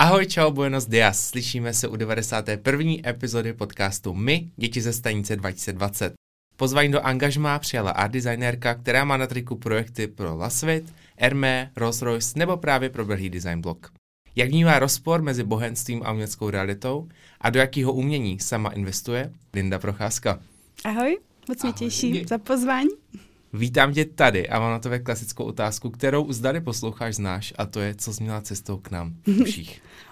Ahoj, čau, buenos dias. Slyšíme se u 91. epizody podcastu My, děti ze stanice 2020. Pozvání do angažmá přijala art designérka, která má na triku projekty pro Lasvit, Hermé, Rolls-Royce nebo právě pro Belhý design blog. Jak vnímá rozpor mezi bohenstvím a uměleckou realitou a do jakého umění sama investuje Linda Procházka. Ahoj, moc mě těší za pozvání. Vítám tě tady a mám na tebe klasickou otázku, kterou zdali posloucháš znáš a to je, co měla cestou k nám v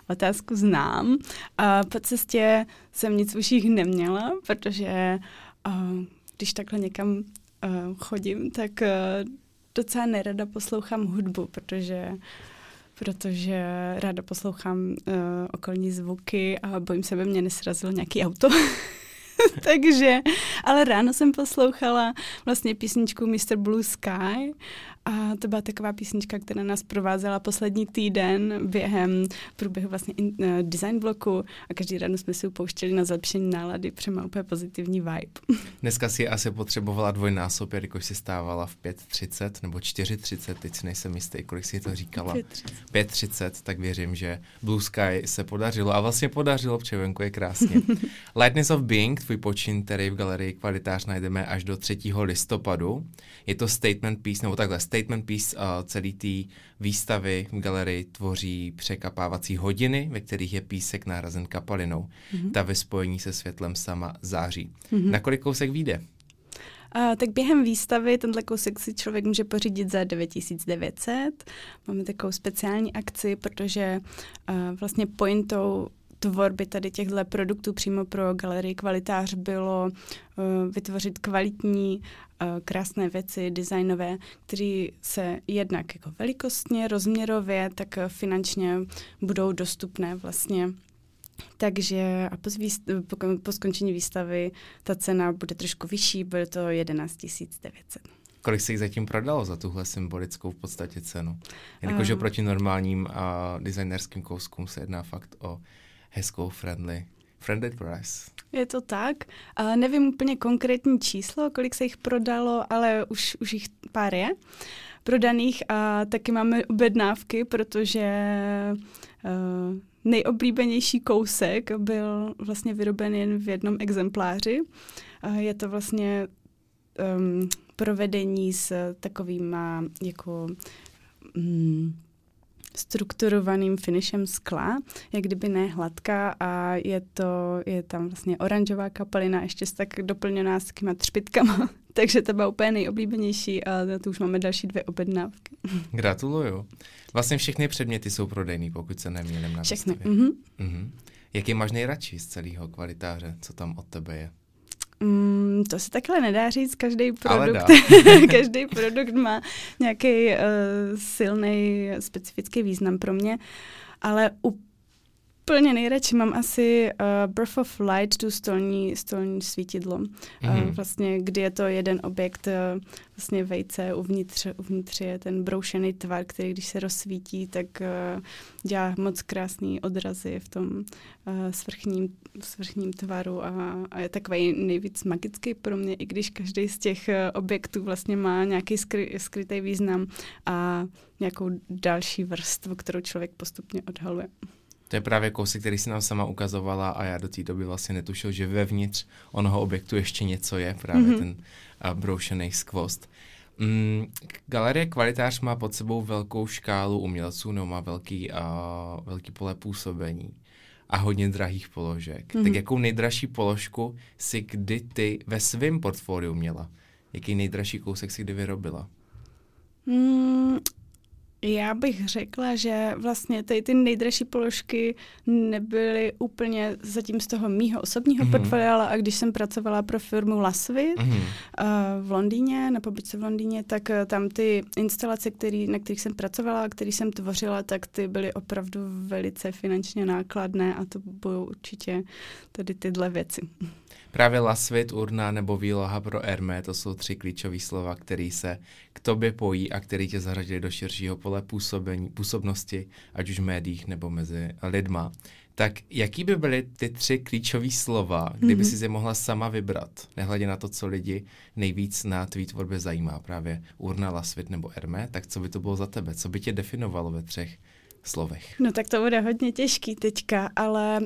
otázku znám. A po cestě jsem nic v uších neměla, protože uh, když takhle někam uh, chodím, tak uh, docela nerada poslouchám hudbu, protože protože ráda poslouchám uh, okolní zvuky a bojím se, aby mě nesrazil nějaký auto. Takže, ale ráno jsem poslouchala vlastně písničku Mr. Blue Sky a to byla taková písnička, která nás provázela poslední týden během průběhu vlastně in, uh, design bloku a každý ráno jsme si upouštěli na zlepšení nálady, protože má úplně pozitivní vibe. Dneska si asi potřebovala dvojnásob, jakož si stávala v 5.30 nebo 4.30, teď si nejsem jistý, kolik si to říkala. 5.30. tak věřím, že Blue Sky se podařilo a vlastně podařilo, protože venku je krásně. Lightness of Being, tvůj počin, který v galerii Kvalitář najdeme až do 3. listopadu. Je to statement piece, nebo takhle, statement piece uh, celý té výstavy v galerii tvoří překapávací hodiny, ve kterých je písek nárazen kapalinou. Mm-hmm. Ta ve spojení se světlem sama září. Mm-hmm. Na kolik kousek vyjde? Uh, tak během výstavy tenhle kousek si člověk může pořídit za 9900. Máme takovou speciální akci, protože uh, vlastně pointou tvorby tady těchto produktů přímo pro galerii kvalitář bylo uh, vytvořit kvalitní, uh, krásné věci, designové, které se jednak jako velikostně, rozměrově, tak finančně budou dostupné vlastně takže a po, výst- po, po skončení výstavy ta cena bude trošku vyšší, bude to 11 900. Kolik se jich zatím prodalo za tuhle symbolickou v podstatě cenu? Jakože um, proti normálním a designerským kouskům se jedná fakt o hezkou friendly, friendly price. Je to tak. Uh, nevím úplně konkrétní číslo, kolik se jich prodalo, ale už, už jich pár je prodaných a taky máme objednávky, protože uh, nejoblíbenější kousek byl vlastně vyroben jen v jednom exempláři. Uh, je to vlastně um, provedení s takovýma jako um, strukturovaným finishem skla, jak kdyby ne hladká a je to, je tam vlastně oranžová kapalina, ještě s tak doplněná s takýma třpitkama, takže to byla úplně nejoblíbenější a tu už máme další dvě objednávky. Gratuluju. Vlastně všechny předměty jsou prodejný, pokud se nemělím na Všechny. Mm-hmm. Mm-hmm. Jaký máš nejradši z celého kvalitáře? Co tam od tebe je? Mm, to se takhle nedá říct, každý produkt, každý produkt má nějaký uh, silný specifický význam pro mě, ale u úplně nejradši mám asi uh, Birth of Light, tu stolní, stolní svítidlo. Mm-hmm. Uh, vlastně, kdy je to jeden objekt, uh, vlastně vejce, uvnitř, uvnitř je ten broušený tvar, který když se rozsvítí, tak uh, dělá moc krásný odrazy v tom uh, svrchním, svrchním tvaru a, a je takový nejvíc magický pro mě, i když každý z těch uh, objektů vlastně má nějaký skry, skrytý význam a nějakou další vrstvu, kterou člověk postupně odhaluje. To je právě kousek, který si nám sama ukazovala a já do té doby vlastně netušil, že vevnitř onoho objektu ještě něco je, právě mm-hmm. ten uh, broušený skvost. Mm, Galerie Kvalitář má pod sebou velkou škálu umělců, no má velký, uh, velký pole působení a hodně drahých položek. Mm-hmm. Tak jakou nejdražší položku si kdy ty ve svém portfoliu měla? Jaký nejdražší kousek si kdy vyrobila? Mm, já bych řekla, že vlastně tady ty nejdražší položky nebyly úplně zatím z toho mýho osobního mm-hmm. portfolia, ale a když jsem pracovala pro firmu Lasvit mm-hmm. uh, v Londýně, na pobytce v Londýně, tak uh, tam ty instalace, který, na kterých jsem pracovala, které jsem tvořila, tak ty byly opravdu velice finančně nákladné a to budou určitě tady tyhle věci. Právě lasvit, urna nebo výloha pro Hermé, to jsou tři klíčové slova, které se k tobě pojí a které tě zařadili do širšího pole působení, působnosti, ať už v médiích nebo mezi lidma. Tak jaký by byly ty tři klíčové slova, kdyby mm-hmm. si je mohla sama vybrat, nehledě na to, co lidi nejvíc na tvý tvorbě zajímá, právě urna, lasvit nebo Hermé, tak co by to bylo za tebe? Co by tě definovalo ve třech slovech? No tak to bude hodně těžký teďka, ale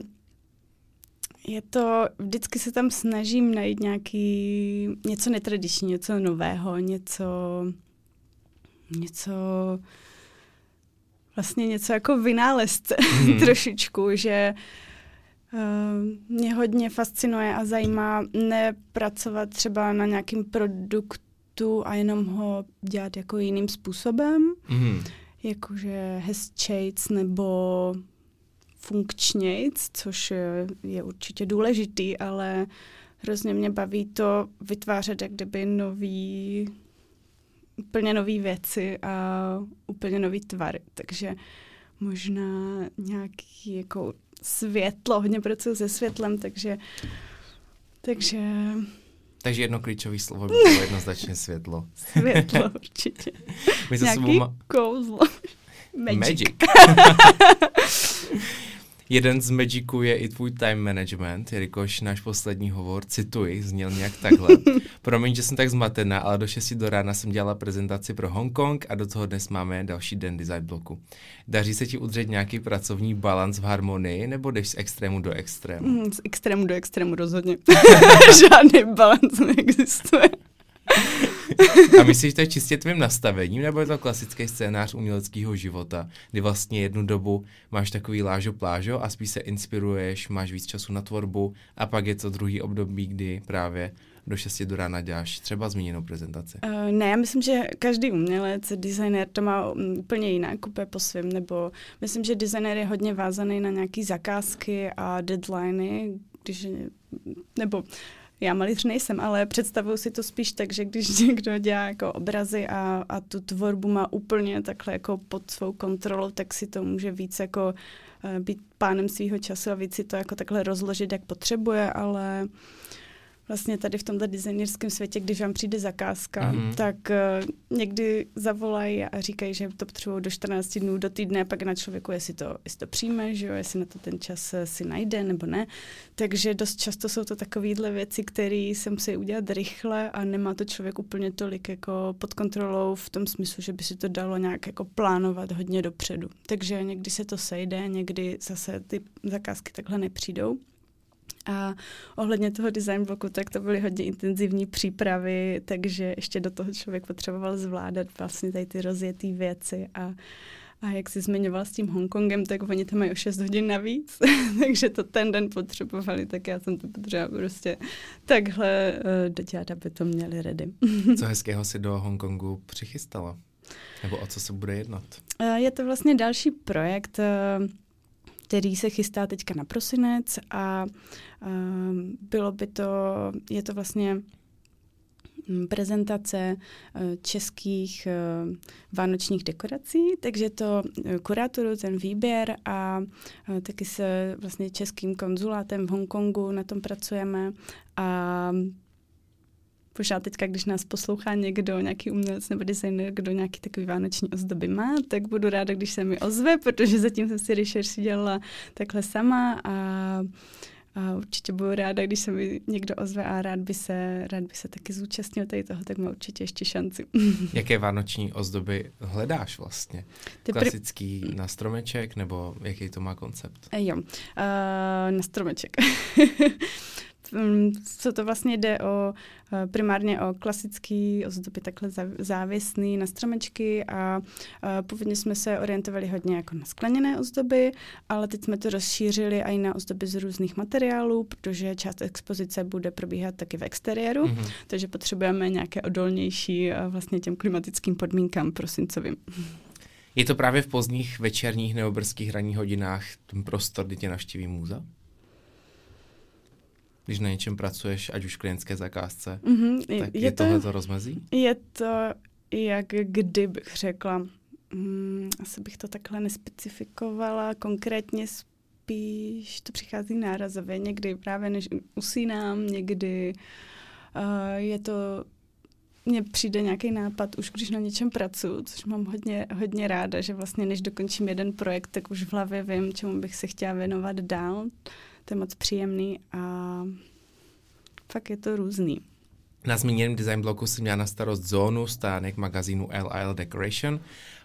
je to, vždycky se tam snažím najít nějaký, něco netradiční, něco nového, něco, něco, vlastně něco jako vynálezce hmm. trošičku, že uh, mě hodně fascinuje a zajímá nepracovat třeba na nějakým produktu a jenom ho dělat jako jiným způsobem, hmm. jakože hezčejc nebo funkčnějc, což je, určitě důležitý, ale hrozně mě baví to vytvářet jak kdyby nový, úplně nové věci a úplně nový tvary. Takže možná nějaký jako světlo, hodně pracuji se světlem, takže takže takže jedno klíčové slovo by bylo jednoznačně světlo. Světlo, určitě. My Nějaký ma- kouzlo. Magic. Magic. Jeden z Magiců je i tvůj time management, jelikož náš poslední hovor, cituji, zněl nějak takhle. Promiň, že jsem tak zmatená, ale do 6 do rána jsem dělala prezentaci pro Hongkong a do toho dnes máme další den design bloku. Daří se ti udržet nějaký pracovní balans v harmonii, nebo jdeš z extrému do extrému? Mm, z extrému do extrému rozhodně. Žádný balans neexistuje. A myslíš, že to je čistě tvým nastavením, nebo je to klasický scénář uměleckého života, kdy vlastně jednu dobu máš takový lážo plážo a spíš se inspiruješ, máš víc času na tvorbu a pak je to druhý období, kdy právě do 6 do rána děláš třeba zmíněnou prezentaci? Uh, ne, já myslím, že každý umělec, designer to má mm, úplně jinak, úplně po svém, nebo myslím, že designer je hodně vázaný na nějaké zakázky a deadliny, když, nebo já malíř nejsem, ale představuju si to spíš tak, že když někdo dělá jako obrazy a, a tu tvorbu má úplně takhle jako pod svou kontrolou, tak si to může víc jako uh, být pánem svého času a víc si to jako takhle rozložit, jak potřebuje, ale uh, vlastně tady v tomto designerském světě, když vám přijde zakázka, mm-hmm. tak uh, někdy zavolají a říkají, že to potřebují do 14 dnů, do týdne, pak na člověku, jestli to, jestli to přijme, že jo, jestli na to ten čas eh, si najde nebo ne. Takže dost často jsou to takovéhle věci, které se musí udělat rychle a nemá to člověk úplně tolik jako pod kontrolou v tom smyslu, že by si to dalo nějak jako plánovat hodně dopředu. Takže někdy se to sejde, někdy zase ty zakázky takhle nepřijdou. A ohledně toho design bloku, tak to byly hodně intenzivní přípravy, takže ještě do toho člověk potřeboval zvládat vlastně tady ty rozjetý věci a, a jak jsi zmiňoval s tím Hongkongem, tak oni tam mají o 6 hodin navíc, takže to ten den potřebovali, tak já jsem to potřebovala prostě takhle uh, dodělat, aby to měli ready. co hezkého si do Hongkongu přichystala? Nebo o co se bude jednat? Uh, je to vlastně další projekt, uh, který se chystá teďka na prosinec a um, bylo by to, je to vlastně mm, prezentace uh, českých uh, vánočních dekorací, takže to kurátoru ten výběr a taky se vlastně českým konzulátem v Hongkongu na tom pracujeme a Možná teďka, když nás poslouchá někdo, nějaký umělec nebo designer, kdo nějaký takový vánoční ozdoby má, tak budu ráda, když se mi ozve, protože zatím jsem si rešerši dělala takhle sama a, a určitě budu ráda, když se mi někdo ozve a rád by se, rád by se taky zúčastnil tady toho, tak má určitě ještě šanci. Jaké vánoční ozdoby hledáš vlastně? Ty Klasický pr- na stromeček nebo jaký to má koncept? Jo, uh, na stromeček. Mm, co to vlastně jde o eh, primárně o klasický ozdoby takhle závěsný na stromečky a eh, původně jsme se orientovali hodně jako na skleněné ozdoby, ale teď jsme to rozšířili i na ozdoby z různých materiálů, protože část expozice bude probíhat taky v exteriéru, mm-hmm. takže potřebujeme nějaké odolnější eh, vlastně těm klimatickým podmínkám prosincovým. Je to právě v pozdních večerních nebo brzkých ranních hodinách ten prostor, kdy tě navštíví můza? Když na něčem pracuješ, ať už klientské zakázce, mm-hmm, tak je, je tohle to rozmezí? Je to, jak kdybych řekla, mm, asi bych to takhle nespecifikovala, konkrétně spíš to přichází nárazově, někdy právě než usínám, někdy uh, je to mně přijde nějaký nápad, už když na něčem pracuji, což mám hodně, hodně ráda, že vlastně než dokončím jeden projekt, tak už v hlavě vím, čemu bych se chtěla věnovat dál to je moc příjemný a fakt je to různý. Na zmíněném design bloku jsem měla na starost zónu stánek magazínu LIL Decoration.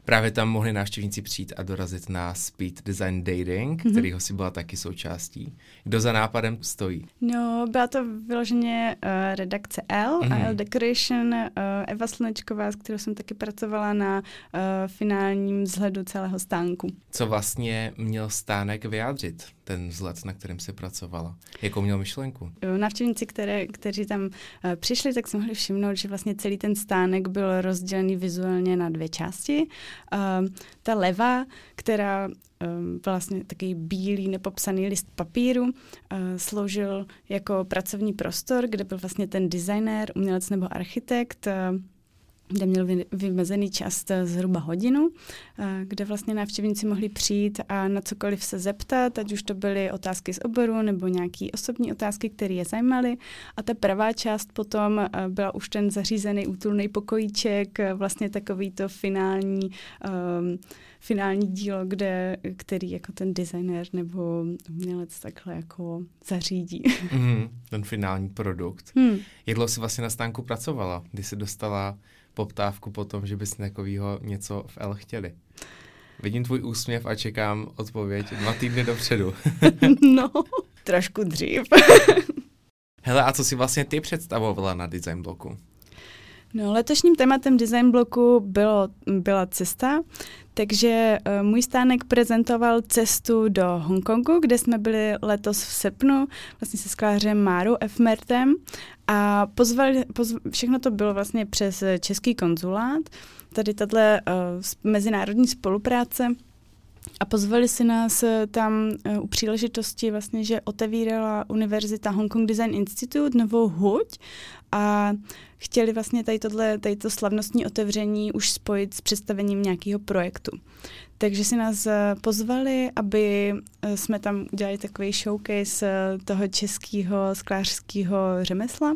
Právě tam mohli návštěvníci přijít a dorazit na Speed Design Dating, mm-hmm. kterýho si byla taky součástí. Kdo za nápadem stojí? No, byla to vyloženě uh, redakce L mm-hmm. L Decoration, uh, Eva Slunečková, s kterou jsem taky pracovala na uh, finálním vzhledu celého stánku. Co vlastně měl stánek vyjádřit, ten vzhled, na kterém se pracovala? Jakou měl myšlenku? Návštěvníci, které, kteří tam uh, přišli, tak se mohli všimnout, že vlastně celý ten stánek byl rozdělený vizuálně na dvě části. Uh, ta levá, která um, vlastně takový bílý nepopsaný list papíru, uh, sloužil jako pracovní prostor, kde byl vlastně ten designér, umělec nebo architekt, uh, kde měl vymezený čas zhruba hodinu, kde vlastně návštěvníci mohli přijít a na cokoliv se zeptat, ať už to byly otázky z oboru nebo nějaké osobní otázky, které je zajímaly. A ta pravá část potom byla už ten zařízený útulný pokojíček, vlastně takový to finální um, finální dílo, kde, který jako ten designer nebo umělec takhle jako zařídí. Mm, ten finální produkt. Hmm. Jak dlouho jsi vlastně na stánku pracovala, kdy jsi dostala poptávku po tom, že bys takového něco v L chtěli? Vidím tvůj úsměv a čekám odpověď dva týdny dopředu. no, trošku dřív. Hele, a co si vlastně ty představovala na design bloku? No, letošním tématem design bloku bylo, byla cesta, takže uh, můj stánek prezentoval cestu do Hongkongu, kde jsme byli letos v srpnu, vlastně se sklářem Máru F. Mertem a pozvali, pozv, všechno to bylo vlastně přes český konzulát, tady tato uh, mezinárodní spolupráce a pozvali si nás eh, tam uh, u příležitosti vlastně, že otevírala univerzita Hong Kong Design Institute novou huť a chtěli vlastně tady, tohle, tady to slavnostní otevření už spojit s představením nějakého projektu. Takže si nás eh, pozvali, aby jsme tam udělali takový showcase toho českého sklářského řemesla.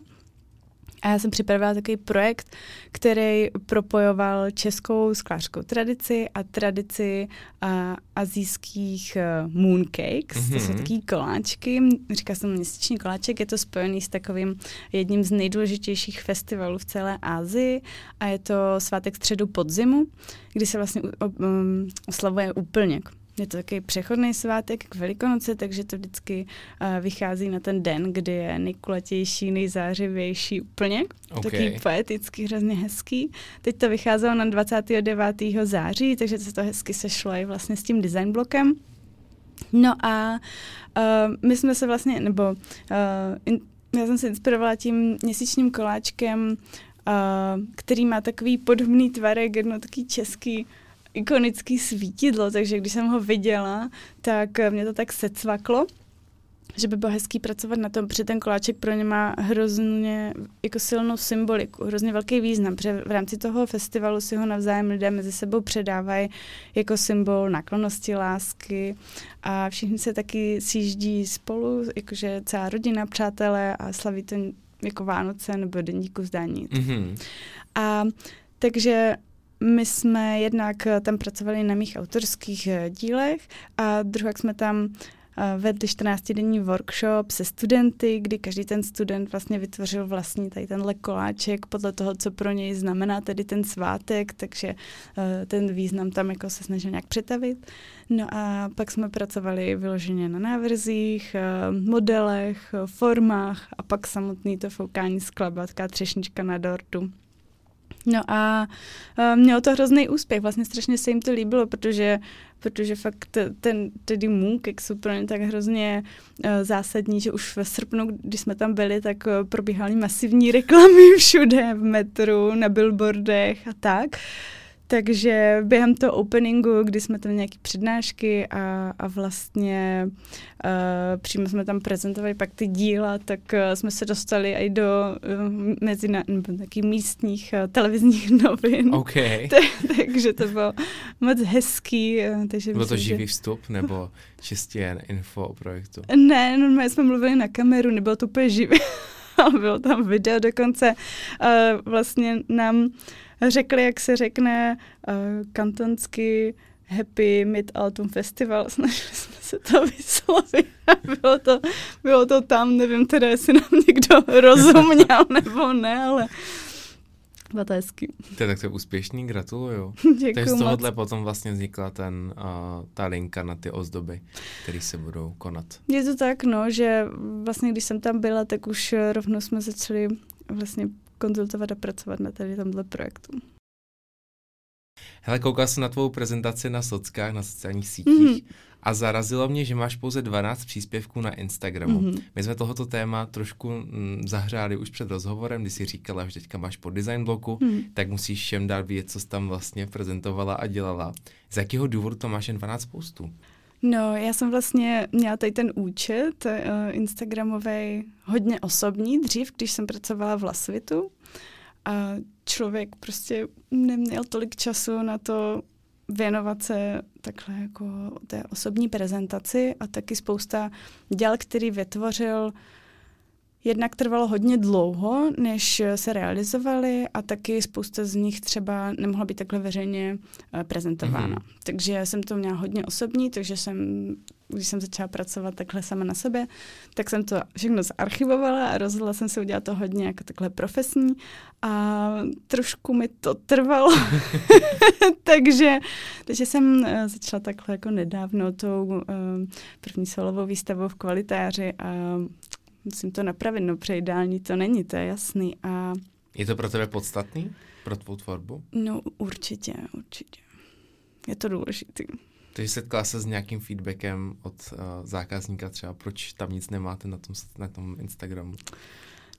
A já jsem připravila takový projekt, který propojoval českou sklářskou tradici a tradici a, azijských uh, mooncakes. Mm-hmm. To jsou mhm. takové koláčky. Říká se měsíční koláček. Je to spojený s takovým jedním z nejdůležitějších festivalů v celé Asii a je to svátek středu podzimu, kdy se vlastně um, oslavuje úplněk. Je to takový přechodný svátek k Velikonoce, takže to vždycky uh, vychází na ten den, kdy je nejkulatější, nejzářivější úplně. Okay. Takový poetický, hrozně hezký. Teď to vycházelo na 29. září, takže se to hezky sešlo i vlastně s tím design blokem. No a uh, my jsme se vlastně, nebo uh, in, já jsem se inspirovala tím měsíčním koláčkem, uh, který má takový podobný tvarek, jedno takový český ikonický svítidlo, takže když jsem ho viděla, tak mě to tak secvaklo, že by bylo hezký pracovat na tom, protože ten koláček pro ně má hrozně jako silnou symboliku, hrozně velký význam, protože v rámci toho festivalu si ho navzájem lidé mezi sebou předávají jako symbol naklonosti, lásky a všichni se taky sjíždí spolu, jakože celá rodina, přátelé a slaví to jako Vánoce nebo Deníku zdání. Mm-hmm. A takže my jsme jednak eh, tam pracovali na mých autorských eh, dílech a druhak jsme tam eh, vedli 14-denní workshop se studenty, kdy každý ten student vlastně vytvořil vlastní tady tenhle koláček podle toho, co pro něj znamená tedy ten svátek, takže ten význam tam jako se snažil nějak přetavit. No a pak jsme pracovali vyloženě na návrzích, modelech, formách a pak samotný to foukání taková třešnička na dortu. No a uh, mělo to hrozný úspěch, vlastně strašně se jim to líbilo, protože, protože fakt ten, tedy mooncake jsou pro ně tak hrozně uh, zásadní, že už ve srpnu, když jsme tam byli, tak uh, probíhaly masivní reklamy všude, v metru, na billboardech a tak. Uh, takže během toho openingu, kdy jsme tam nějaké přednášky a, a vlastně uh, přímo jsme tam prezentovali pak ty díla, tak uh, jsme se dostali i do uh, mezina, nebo taky místních uh, televizních novin. Okay. takže to bylo moc hezký. Uh, takže bylo myslím, to živý že... vstup nebo čistě jen info o projektu? Ne, normálně jsme mluvili na kameru, nebylo to úplně živý. bylo tam video dokonce. Uh, vlastně nám řekli, jak se řekne uh, kantonsky Happy Mid Autumn Festival. Snažili jsme se to vyslovit. bylo, to, bylo to tam, nevím teda, jestli nám někdo rozuměl nebo ne, ale Bylo to hezký. To je tak to je úspěšný, gratuluju. Takže z tohohle moc. potom vlastně vznikla ten, uh, ta linka na ty ozdoby, které se budou konat. Je to tak, no, že vlastně když jsem tam byla, tak už rovnou jsme začali vlastně konzultovat a pracovat na tady tomhle projektu. Hele, koukal jsem na tvou prezentaci na sockách, na sociálních sítích. Mm-hmm a zarazilo mě, že máš pouze 12 příspěvků na Instagramu. Mm-hmm. My jsme tohoto téma trošku mm, zahřáli už před rozhovorem, kdy jsi říkala, že teďka máš pod design bloku, mm. tak musíš všem dát vědět, co jsi tam vlastně prezentovala a dělala. Z jakého důvodu to máš jen 12 postů? No, já jsem vlastně měla tady ten účet uh, Instagramový hodně osobní dřív, když jsem pracovala v Lasvitu. A člověk prostě neměl tolik času na to věnovat se takhle jako té osobní prezentaci a taky spousta děl, který vytvořil, jednak trvalo hodně dlouho, než se realizovaly a taky spousta z nich třeba nemohla být takhle veřejně uh, prezentována. Mm-hmm. Takže jsem to měla hodně osobní, takže jsem když jsem začala pracovat takhle sama na sebe, tak jsem to všechno zarchivovala a rozhodla jsem se udělat to hodně jako takhle profesní a trošku mi to trvalo. takže, takže jsem uh, začala takhle jako nedávno tou uh, první solovou výstavou v kvalitáři a musím to napravit, no přejdální to není, to je jasný. A je to pro tebe podstatný? Pro tvou tvorbu? No určitě, určitě. Je to důležité. Takže setkala se s nějakým feedbackem od uh, zákazníka třeba, proč tam nic nemáte na tom, na tom Instagramu?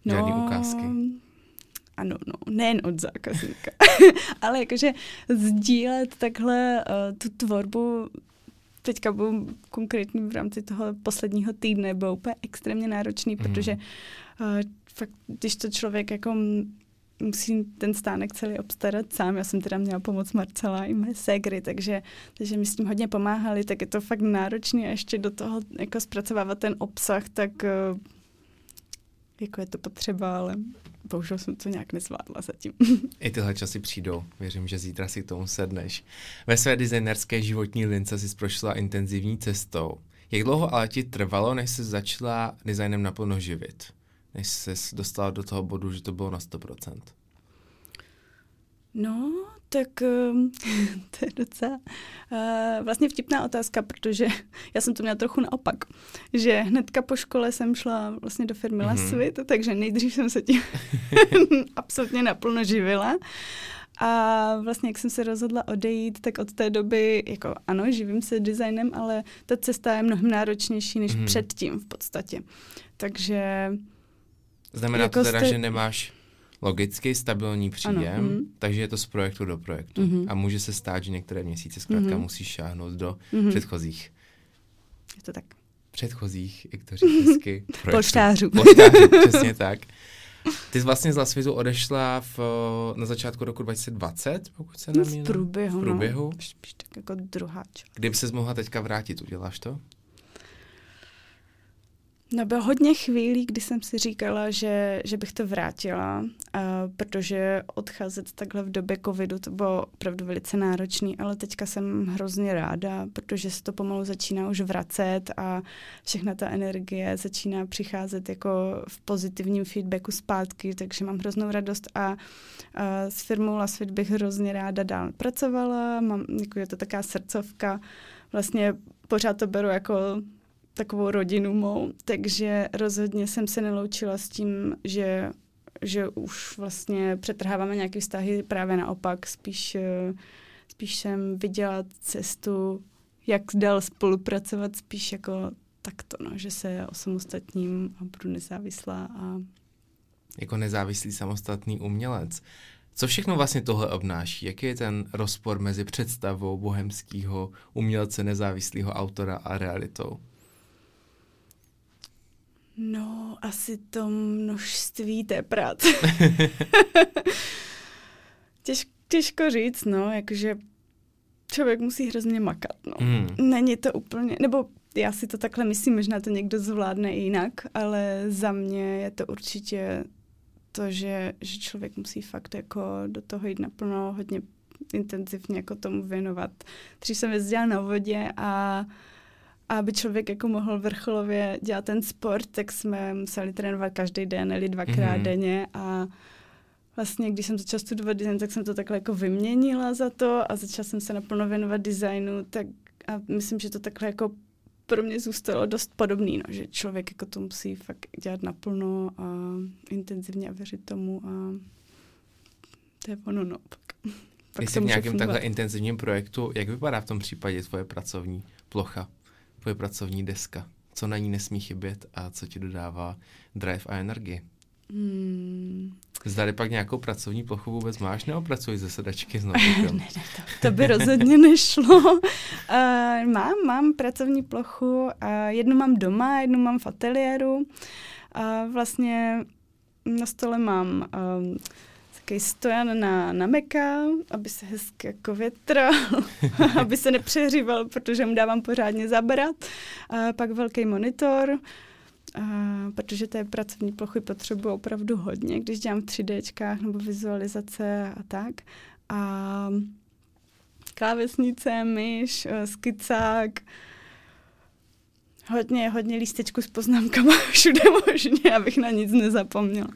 Žádný no, ukázky. Ano, no, nejen od zákazníka, ale jakože sdílet takhle uh, tu tvorbu teďka byl konkrétně v rámci toho posledního týdne, byl úplně extrémně náročný, mm. protože uh, fakt, když to člověk jako musím ten stánek celý obstarat sám. Já jsem teda měla pomoc Marcela i mé ségry, takže, takže mi s tím hodně pomáhali, tak je to fakt náročné a ještě do toho jako zpracovávat ten obsah, tak eh, jako je to potřeba, ale bohužel jsem to nějak nezvládla zatím. I tyhle časy přijdou. Věřím, že zítra si k tomu sedneš. Ve své designerské životní lince si prošla intenzivní cestou. Jak dlouho ale ti trvalo, než se začala designem naplno živit? Než se dostala do toho bodu, že to bylo na 100%? No, tak um, to je docela uh, vlastně vtipná otázka, protože já jsem to měla trochu naopak, že hnedka po škole jsem šla vlastně do firmy mm-hmm. Lasvit, takže nejdřív jsem se tím absolutně naplno živila. A vlastně, jak jsem se rozhodla odejít, tak od té doby, jako ano, živím se designem, ale ta cesta je mnohem náročnější než mm-hmm. předtím v podstatě. Takže Znamená jako to teda, jste... že nemáš logický stabilní příjem, ano, mm. takže je to z projektu do projektu. Mm-hmm. A může se stát, že některé měsíce zkrátka mm-hmm. musíš šáhnout do mm-hmm. předchozích. Je to tak. Předchozích, jak to říct hezky. Poštářů. Přesně tak. Ty jsi vlastně z Lasvizu odešla v, na začátku roku 2020, pokud se nemýlím. V průběhu, v průběhu. No. Spíš tak jako druháč. Kdyby se mohla teďka vrátit, uděláš to? No bylo hodně chvílí, kdy jsem si říkala, že, že bych to vrátila, uh, protože odcházet takhle v době covidu to bylo opravdu velice náročný, ale teďka jsem hrozně ráda, protože se to pomalu začíná už vracet a všechna ta energie začíná přicházet jako v pozitivním feedbacku zpátky, takže mám hroznou radost a uh, s firmou Lasvit bych hrozně ráda dál pracovala, mám, jako je to taká srdcovka, vlastně pořád to beru jako takovou rodinu mou, takže rozhodně jsem se neloučila s tím, že, že už vlastně přetrháváme nějaké vztahy, právě naopak, spíš, eh, spíš jsem viděla cestu, jak dál spolupracovat, spíš jako takto, no, že se osamostatním a budu nezávislá. A... Jako nezávislý samostatný umělec. Co všechno vlastně tohle obnáší? Jaký je ten rozpor mezi představou bohemského umělce, nezávislého autora a realitou? No, asi to množství té práce. Těž, těžko říct, no, jakože člověk musí hrozně makat, no. Mm. Není to úplně, nebo já si to takhle myslím, možná to někdo zvládne jinak, ale za mě je to určitě to, že, že člověk musí fakt jako do toho jít naplno hodně intenzivně jako tomu věnovat. Dřív jsem jezdila na vodě a a aby člověk jako mohl vrcholově dělat ten sport, tak jsme museli trénovat každý den, nebo dvakrát mm-hmm. denně a vlastně, když jsem začala studovat design, tak jsem to takhle jako vyměnila za to a začala jsem se naplno věnovat designu, tak a myslím, že to takhle jako pro mě zůstalo dost podobný, no, že člověk jako to musí fakt dělat naplno a intenzivně a věřit tomu a to je ono, no. Pak, pak Jsi v nějakém takhle intenzivním projektu, jak vypadá v tom případě tvoje pracovní plocha, tvoje pracovní deska? Co na ní nesmí chybět a co ti dodává drive a energii? Hmm. Zdali pak nějakou pracovní plochu vůbec máš, nebo pracuješ ze sedačky znovu? ne, ne, to, to by rozhodně nešlo. Uh, mám, mám pracovní plochu, uh, jednu mám doma, jednu mám v ateliéru. A uh, vlastně na stole mám um, takový stojan na, na meka, aby se hezky jako větral, aby se nepřehříval, protože mu dávám pořádně zabrat. A pak velký monitor, Uh, protože té pracovní plochy potřebuji opravdu hodně, když dělám v 3D nebo vizualizace a tak. A klávesnice, myš, uh, skicák, hodně, hodně lístečku s poznámkama všude možně, abych na nic nezapomněla.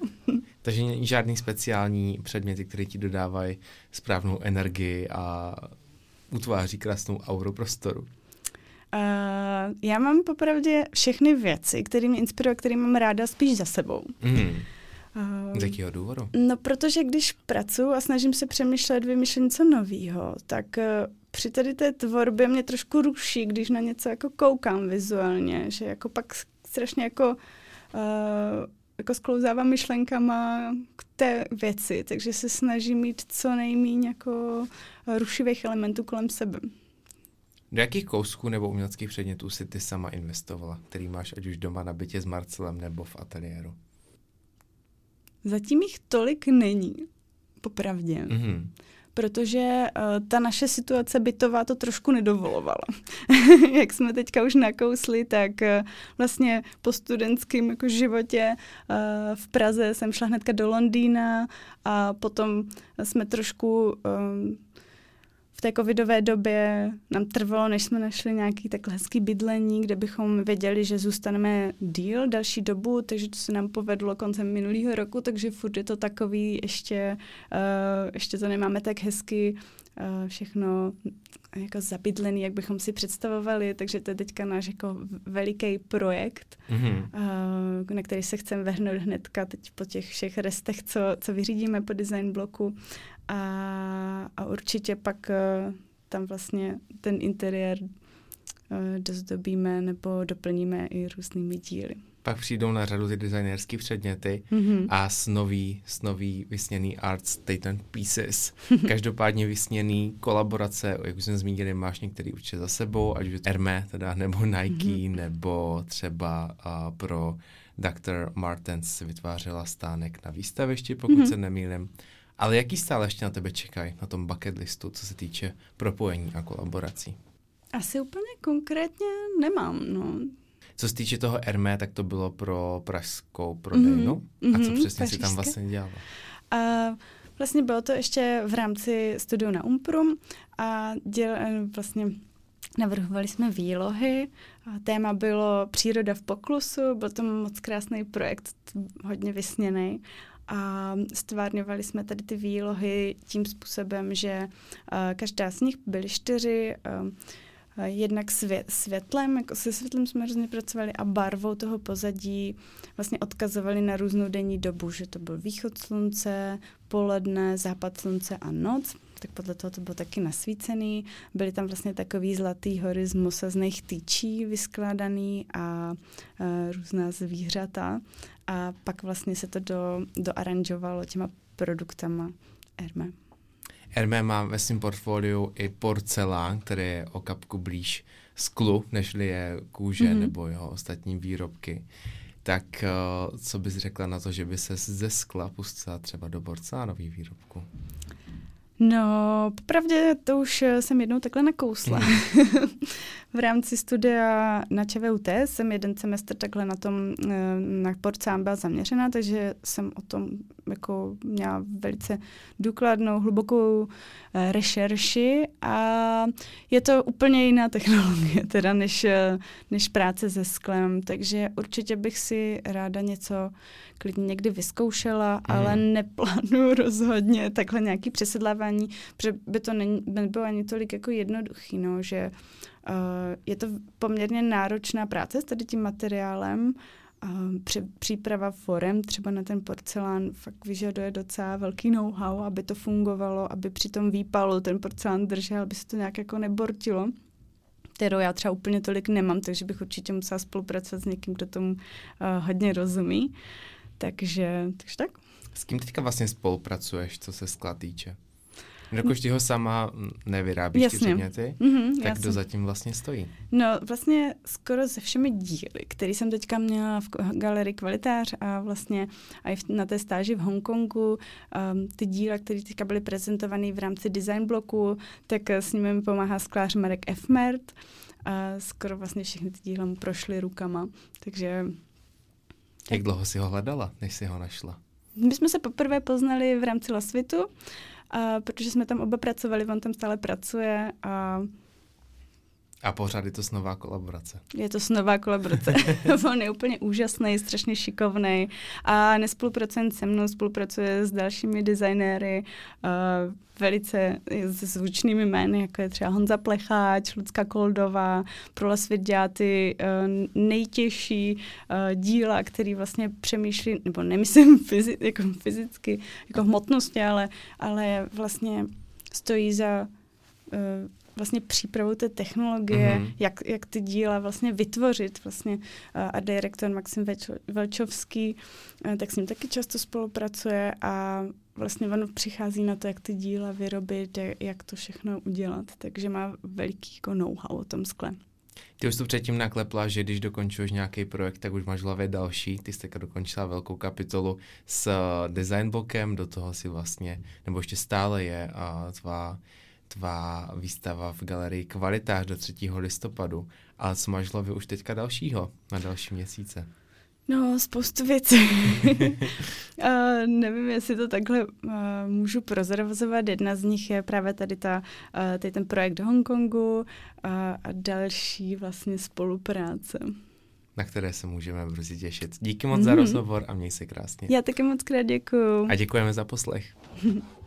Takže žádný speciální předměty, které ti dodávají správnou energii a utváří krásnou auru prostoru. Uh, já mám popravdě všechny věci, které mě inspirují, které mám ráda spíš za sebou. Mm. Uh, Z jakého důvodu? No, protože když pracuji a snažím se přemýšlet, vymýšlet něco nového, tak uh, při tady té tvorbě mě trošku ruší, když na něco jako koukám vizuálně, že jako pak strašně jako, uh, jako sklouzávám myšlenkama k té věci, takže se snažím mít co nejméně jako rušivých elementů kolem sebe. Do jakých kousků nebo uměleckých předmětů si ty sama investovala, který máš ať už doma na bytě s Marcelem nebo v ateliéru? Zatím jich tolik není, popravdě. Mm-hmm. Protože uh, ta naše situace bytová to trošku nedovolovala. Jak jsme teďka už nakousli, tak uh, vlastně po studentském jako životě uh, v Praze jsem šla hnedka do Londýna a potom jsme trošku um, v té covidové době nám trvalo, než jsme našli nějaký takhle hezký bydlení, kde bychom věděli, že zůstaneme díl, další dobu, takže to se nám povedlo koncem minulého roku, takže furt je to takový, ještě, uh, ještě to nemáme tak hezky uh, všechno jako zabydlený, jak bychom si představovali, takže to je teďka náš jako veliký projekt, mm-hmm. uh, na který se chceme vrhnout hnedka teď po těch všech restech, co, co vyřídíme po design bloku a, a určitě pak uh, tam vlastně ten interiér uh, dozdobíme nebo doplníme i různými díly. Pak přijdou na řadu ty designerské předměty mm-hmm. a s nový, s nový vysněný art statement pieces. Každopádně vysněný kolaborace, jak už jsme zmínili, máš některý určitě za sebou, ať už Hermé, teda, nebo Nike, mm-hmm. nebo třeba uh, pro Dr. Martens vytvářela stánek na výstavišti, pokud mm-hmm. se nemýlím. Ale jaký stále ještě na tebe čekají na tom bucket listu, co se týče propojení a kolaborací? Asi úplně konkrétně nemám, no. Co se týče toho Hermé, tak to bylo pro pražskou prodejnu. Mm-hmm. A co mhm, přesně si tam vlastně dělala? Uh, vlastně bylo to ještě v rámci studiu na Umprum a děl, eh, vlastně Navrhovali jsme výlohy, a téma bylo příroda v poklusu, byl to moc krásný projekt, hodně vysněný a stvárňovali jsme tady ty výlohy tím způsobem, že uh, každá z nich byly čtyři, uh, jednak svět, světlem, jako se světlem jsme hrozně pracovali a barvou toho pozadí vlastně odkazovali na různou denní dobu, že to byl východ slunce, poledne, západ slunce a noc tak podle toho to bylo taky nasvícený. Byly tam vlastně takový zlatý hory z mosazných tyčí vyskládaný a, a různá zvířata. A pak vlastně se to do, doaranžovalo těma produktama Hermé. Hermé má ve svém portfoliu i porcelán, který je o kapku blíž sklu, nežli je kůže mm-hmm. nebo jeho ostatní výrobky. Tak uh, co bys řekla na to, že by se ze skla pustila třeba do porcelánových výrobků? No, popravdě to už jsem jednou takhle nakousla. Mm. v rámci studia na ČVUT jsem jeden semestr takhle na tom, eh, na porcám byla zaměřena, takže jsem o tom jako měla velice důkladnou, hlubokou eh, rešerši a je to úplně jiná technologie teda než, eh, než práce se sklem, takže určitě bych si ráda něco klidně někdy vyzkoušela, mm. ale neplánuju rozhodně takhle nějaký přesedlávání, protože by to není, nebylo ani tolik jako jednoduchý, no, že uh, je to poměrně náročná práce s tady tím materiálem, Uh, při, příprava forem třeba na ten porcelán fakt vyžaduje docela velký know-how, aby to fungovalo, aby při tom výpalu ten porcelán držel, aby se to nějak jako nebortilo kterou já třeba úplně tolik nemám, takže bych určitě musela spolupracovat s někým, kdo tomu uh, hodně rozumí. Takže, takže tak. S kým teďka vlastně spolupracuješ, co se skla týče? Jakož ty ho sama nevyrábíš jasně. ty předměty, mm-hmm, tak jasně. kdo zatím vlastně stojí? No vlastně skoro se všemi díly, které jsem teďka měla v galerii Kvalitář a vlastně i na té stáži v Hongkongu, um, ty díla, které teďka byly prezentované v rámci design bloku, tak s nimi mi pomáhá sklář Marek Efmert a skoro vlastně všechny ty díla mu prošly rukama, takže... Jak dlouho si ho hledala, než si ho našla? My jsme se poprvé poznali v rámci Lasvitu, protože jsme tam oba pracovali, on tam stále pracuje a a pořád je to snová kolaborace. Je to snová kolaborace. On je úplně úžasný, strašně šikovný a nespolupracuje se mnou, spolupracuje s dalšími designéry, uh, velice s zvučnými jmény, jako je třeba Honza Plecháč, Lucka Koldová, pro svět dělá ty uh, nejtěžší uh, díla, který vlastně přemýšlí, nebo nemyslím fyzi, jako fyzicky, jako hmotnosti, ale, ale vlastně stojí za uh, vlastně přípravu té technologie, mm-hmm. jak, jak ty díla vlastně vytvořit vlastně a direktor Maxim Velčovský, tak s ním taky často spolupracuje a vlastně on přichází na to, jak ty díla vyrobit, jak to všechno udělat, takže má veliký jako know-how o tom skle. Ty už to předtím naklepla, že když dokončuješ nějaký projekt, tak už máš v hlavě další. Ty jste dokončila velkou kapitolu s design blokem, do toho si vlastně, nebo ještě stále je a tvá tvá výstava v galerii Kvalitář do 3. listopadu. A co máš hlavě už teďka dalšího na další měsíce? No, spoustu věcí. uh, nevím, jestli to takhle uh, můžu prozrazovat. Jedna z nich je právě tady, ta, uh, tady ten projekt Hongkongu uh, a další vlastně spolupráce. Na které se můžeme brzy těšit. Díky moc mm-hmm. za mhm. rozhovor a měj se krásně. Já taky moc krát děkuju. A děkujeme za poslech.